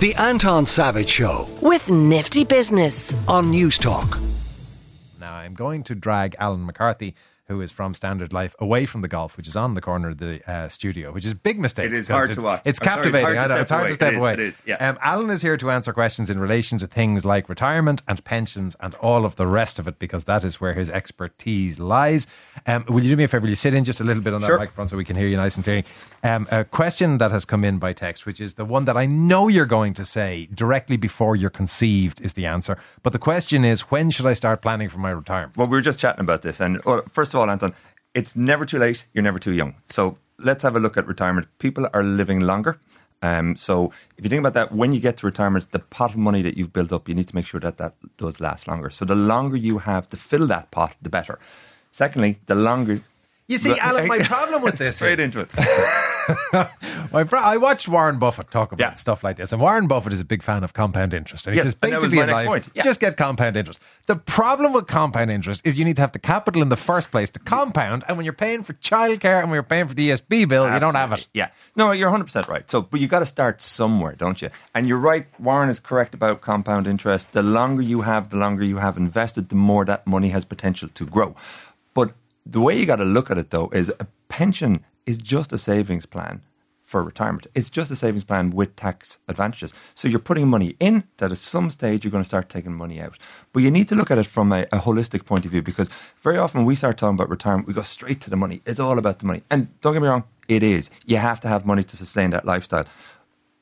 The Anton Savage Show with Nifty Business. on Newstalk. Now, I'm going to drag Alan McCarthy, who is from Standard Life, away from the golf, which is on the corner of the uh, studio, which is a big mistake. It is hard to watch. It's I'm sorry, it's captivating. hard to step it's hard to away. step It is, away. it is, yeah. um, Alan is here to answer questions in relation to things like retirement and pensions and all of the rest of it, because that is where his expertise lies. Um, will you do me a favor? Will you sit in just a little bit on that Sure. microphone so we can hear you nice and clearly? Um, a question that has come in by text, which is the one that I know you're going to say directly before you're conceived, is the answer. But the question is, when should I start planning for my retirement? Well, we were just chatting about this, and well, first of all, Anton, it's never too late. You're never too young. So let's have a look at retirement. People are living longer. Um, so if you think about that, when you get to retirement, the pot of money that you've built up, you need to make sure that that does last longer. So the longer you have to fill that pot, the better. Secondly, the longer. You see, Alan, my problem with this Straight is- into it. My bro- I watched Warren Buffett talk about Yeah. stuff like this, and Warren Buffett is a big fan of compound interest. And he Yes, says and that was basically in life. Yeah. just get compound interest. The problem with compound interest is you need to have the capital in the first place to compound, and when you're paying for childcare and when you're paying for the ESB bill, you don't have it. Yeah. No, you're 100% right. So, but you got to start somewhere, don't you? And you're right. Warren is correct about compound interest. The longer you have, the longer you have invested, the more that money has potential to grow. But the way you got to look at it, though, is a pension is just a savings plan for retirement. It's just a savings plan with tax advantages. So you're putting money in that at some stage you're going to start taking money out. But you need to look at it from a, a holistic point of view because very often we start talking about retirement, we go straight to the money. It's all about the money. And don't get me wrong, it is. You have to have money to sustain that lifestyle.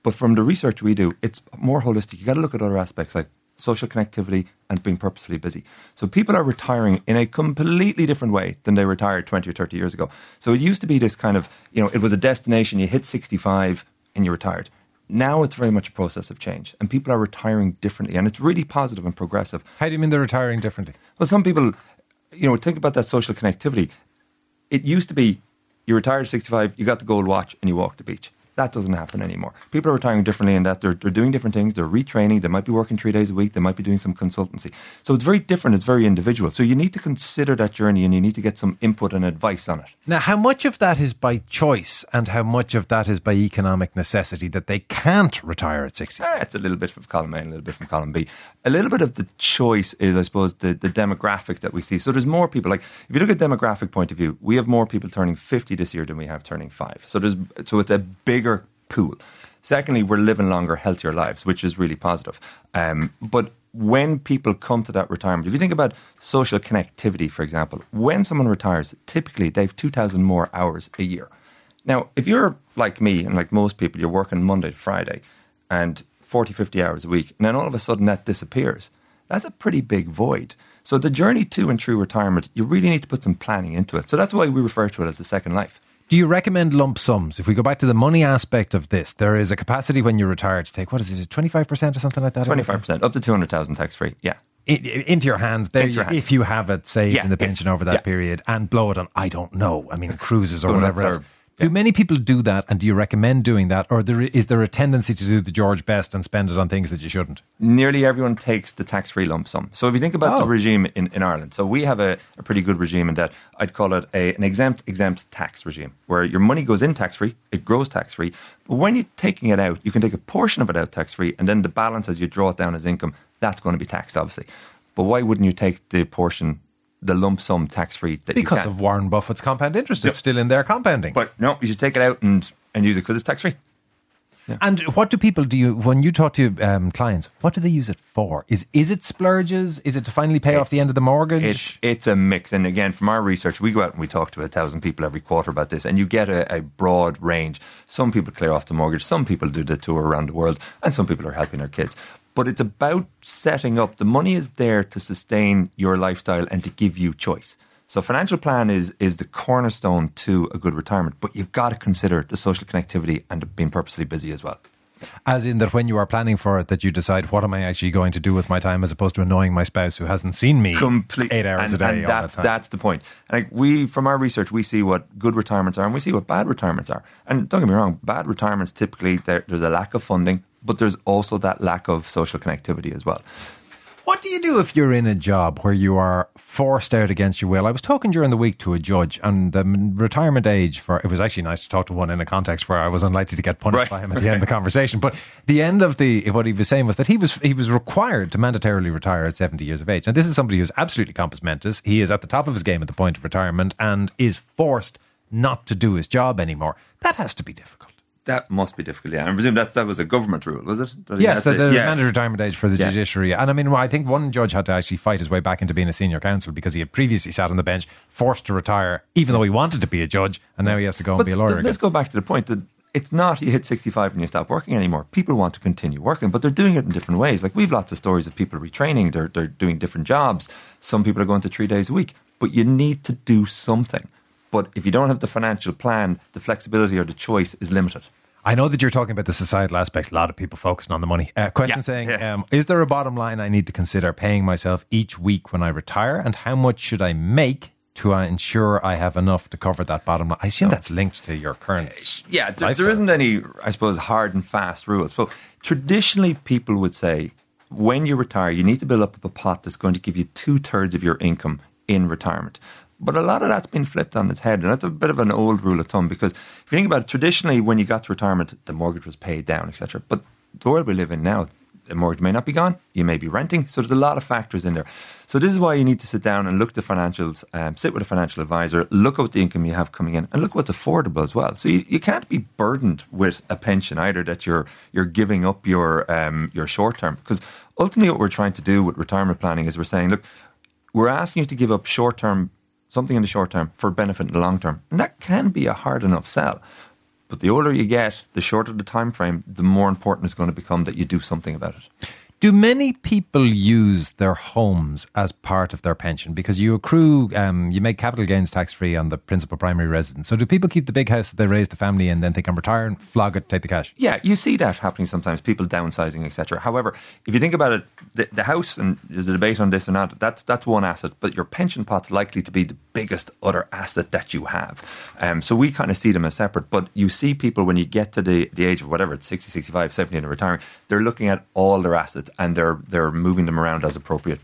But from the research we do, it's more holistic. You got to look at other aspects like social connectivity and being purposefully busy. So people are retiring in a completely different way than they retired 20 or 30 years ago. So it used to be this kind of, you know, it was a destination, you hit 65 and you retired. Now it's very much a process of change and people are retiring differently and it's really positive and progressive. How do you mean they're retiring differently? Well, some people, you know, think about that social connectivity. It used to be you retired at 65, you got the gold watch, and you walked the beach. That doesn't happen anymore. People are retiring differently in that they're, they're doing different things. They're retraining. They might be working three days a week. They might be doing some consultancy. So it's very different. It's very individual. So you need to consider that journey and you need to get some input and advice on it. Now, how much of that is by choice and how much of that is by economic necessity that they can't retire at 60? Eh, it's a little bit from column A and a little bit from column B. A little bit of the choice is, I suppose, the, the demographic that we see. So there's more people. Like if you look at demographic point of view, we have more people turning 50 this year than we have turning five. So there's so it's a bigger pool. Secondly, we're living longer, healthier lives, which is really positive. Um, but when people come to that retirement, if you think about social connectivity, for example, when someone retires, typically they have 2,000 more hours a year. Now, if you're like me and like most people, you're working Monday to Friday and 40, 50 hours a week, and then all of a sudden that disappears, that's a pretty big void. So the journey to and through retirement, you really need to put some planning into it. So that's why we refer to it as the second life. Do you recommend lump sums? If we go back to the money aspect of this, there is a capacity when you retire to take, what is it, 25% or something like that? 25%, up to 200,000 tax free. Yeah. I- I- into your hand there your hand. if you have it saved Yeah, in the pension over that yeah. period and blow it on I don't know I mean cruises or Donuts whatever else do many people do that and do you recommend doing that or there, is there a tendency to do the George Best and spend it on things that you shouldn't nearly everyone takes the tax free lump sum. So if you think about the Oh. regime in, in Ireland, so we have a, a pretty good regime in that I'd call it a, an exempt exempt tax regime where your money goes in tax free, it grows tax free, but when you're taking it out, you can take a portion of it out tax free, and then the balance as you draw it down as income, that's going to be taxed obviously. But why wouldn't you take the portion, the lump sum tax free that you because of Warren Buffett's compound interest Yep. it's still in there compounding But no, you should take it out and and use it because it's tax free. and what do people do you when you talk to um, clients what do they use it for is is it splurges is it to finally pay off the end of the mortgage It's it's a mix, and again, from our research, we go out and we talk to a thousand people every quarter about this, and you get a, a broad range. Some people clear off the mortgage, some people do the tour around the world, and some people are helping their kids. But it's about setting up. The money is there to sustain your lifestyle and to give you choice. So financial plan is is the cornerstone to a good retirement, but you've got to consider the social connectivity and being purposely busy as well. As in that when you are planning for it, that you decide what am I actually going to do with my time, as opposed to annoying my spouse who hasn't seen me complete eight hours and, a day. And that's the time. that's the point. And like we, from our research, we see what good retirements are, and we see what bad retirements are. And don't get me wrong, bad retirements typically there, there's a lack of funding, but there's also that lack of social connectivity as well. What do you do if you're in a job where you are forced out against your will? I was talking during the week to a judge, and the retirement age for it was actually nice to talk to one in a context where I was unlikely to get punished Right. by him at the end of the conversation. But the end of the what he was saying was that he was he was required to mandatorily retire at 70 years of age. And this is somebody who's absolutely compos mentis. He is at the top of his game at the point of retirement and is forced not to do his job anymore. That has to be difficult. That must be difficult. Yeah, I presume that that was a government rule, was it? That Yes, the, the yeah. mandatory retirement age for the Yeah. judiciary. And I mean, well, I think one judge had to actually fight his way back into being a senior counsel because he had previously sat on the bench, forced to retire, even though he wanted to be a judge, and now he has to go and be a lawyer th- let's go back to the point that it's not you hit 65 and you stop working anymore. People want to continue working, but they're doing it in different ways. Like we've lots of stories of people retraining, they're, they're doing different jobs. Some people are going to three days a week, but you need to do something. But if you don't have the financial plan, the flexibility or the choice is limited. I know that you're talking about the societal aspect. A lot of people focusing on the money. Uh, question Yeah, saying, yeah. Um, is there a bottom line I need to consider paying myself each week when I retire, and how much should I make to uh, ensure I have enough to cover that bottom line? I assume that's linked to your current. Yeah, there, there isn't any, I suppose, hard and fast rules. But traditionally, people would say when you retire, you need to build up a pot that's going to give you two thirds of your income in retirement. But a lot of that's been flipped on its head, and that's a bit of an old rule of thumb because if you think about it, traditionally, when you got to retirement, the mortgage was paid down, etc. But the world we live in now, the mortgage may not be gone, you may be renting, so there's a lot of factors in there. So this is why you need to sit down and look at the financials, um, sit with a financial advisor, look at the income you have coming in, and look what's affordable as well. So you, you can't be burdened with a pension either that you're you're giving up your um, your short term because ultimately what we're trying to do with retirement planning is we're saying, look, we're asking you to give up short term something in the short term for benefit in the long term, and that can be a hard enough sell. But the older you get, the shorter the time frame, the more important it's going to become that you do something about it. Do many people use their homes as part of their pension? Because you accrue, um, you make capital gains tax free on the principal primary residence. So do people keep the big house that they raised the family in, then they can retire and flog it, take the cash? Yeah, you see that happening sometimes, people downsizing, etc. However, if you think about it, the, the house, and there's a debate on this or not, that's, that's one asset, but your pension pot's likely to be the biggest other asset that you have. Um, so we kind of see them as separate, but you see people when you get to the, the age of whatever, it's 60, 65, 70 and retiring, they're looking at all their assets and they're, they're moving them around as appropriate.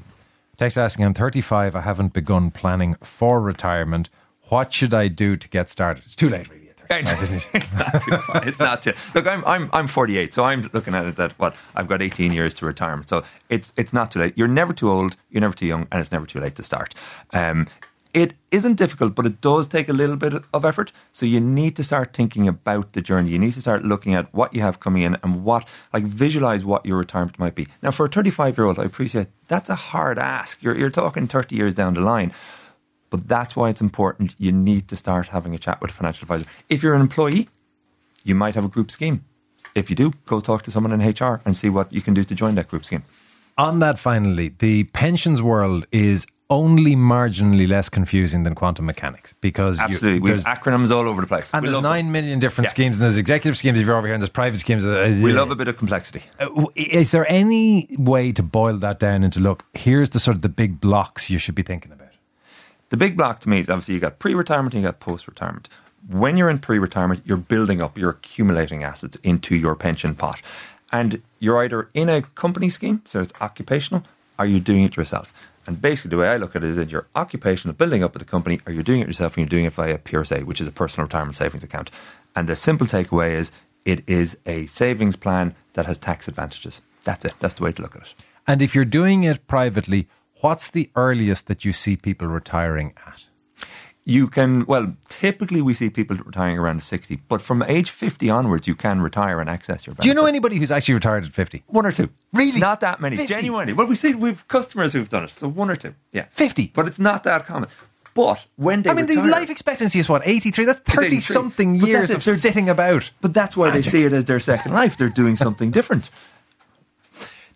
Text asking, I'm 35, I haven't begun planning for retirement. What should I do to get started? It's too late, really. at 35, isn't it? it's not too far. It's not too. Look, I'm I'm I'm 48, so I'm looking at it that what I've got 18 years to retirement. So it's it's not too late. You're never too old. You're never too young, and it's never too late to start. Um, it isn't difficult, but it does take a little bit of effort. So you need to start thinking about the journey. You need to start looking at what you have coming in and what, like, visualize what your retirement might be. Now, for a 35 year old, I appreciate that's a hard ask. You're you're talking 30 years down the line. But that's why it's important. You need to start having a chat with a financial advisor. If you're an employee, you might have a group scheme. If you do, go talk to someone in HR and see what you can do to join that group scheme. On that, finally, the pensions world is only marginally less confusing than quantum mechanics because you- Absolutely. We have there's- acronyms all over the place. and we, there's nine million different Yeah. schemes, and there's executive schemes if you're over here, and there's private schemes. Uh, we love a bit of complexity. Uh, Is there any way to boil that down into look? Here's the sort of the big blocks you should be thinking about. The big block to me is obviously you got pre-retirement and you got post-retirement. When you're in pre-retirement, you're building up, you're accumulating assets into your pension pot. And you're either in a company scheme, so it's occupational, or you're doing it yourself. And basically, the way I look at it is that you're occupational, building up with the company, or you're doing it yourself and you're doing it via PRSA, which is a personal retirement savings account. And the simple takeaway is it is a savings plan that has tax advantages. That's it. That's the way to look at it. And if you're doing it privately, what's the earliest that you see people retiring at? You can, well, typically we see people retiring around 60, but from age 50 onwards, you can retire and access your benefits. Do you know anybody who's actually retired at 50? One or two. Really? Not that many. 50? Genuinely. Well, we see we've customers who've done it. So one or two. Yeah. 50? But it's not that common. But when they I mean, the life expectancy is what, 83? That's thirty something years of sitting about. But that's why Magic. they see it as their second life. They're doing something different.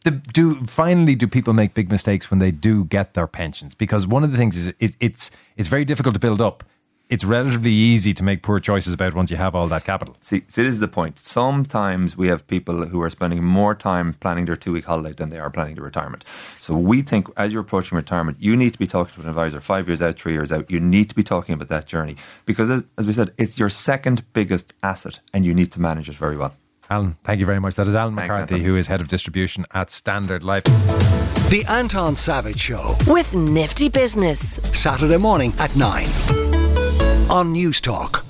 the, do finally do people make big mistakes when they do get their pensions? Because one of the things is it, it's it's very difficult to build up. It's relatively easy to make poor choices about once you have all that capital. See, see, this is the point. Sometimes we have people who are spending more time planning their two week holiday than they are planning their retirement. So we think as you're approaching retirement, you need to be talking to an advisor five years out, three years out. You need to be talking about that journey because, as, as we said, it's your second biggest asset and you need to manage it very well. Alan, thank you very much. That is Alan Thanks, McCarthy, who is head of distribution at Standard Life. The Anton Savage Show with Nifty Business. Saturday morning at 9 on Newstalk.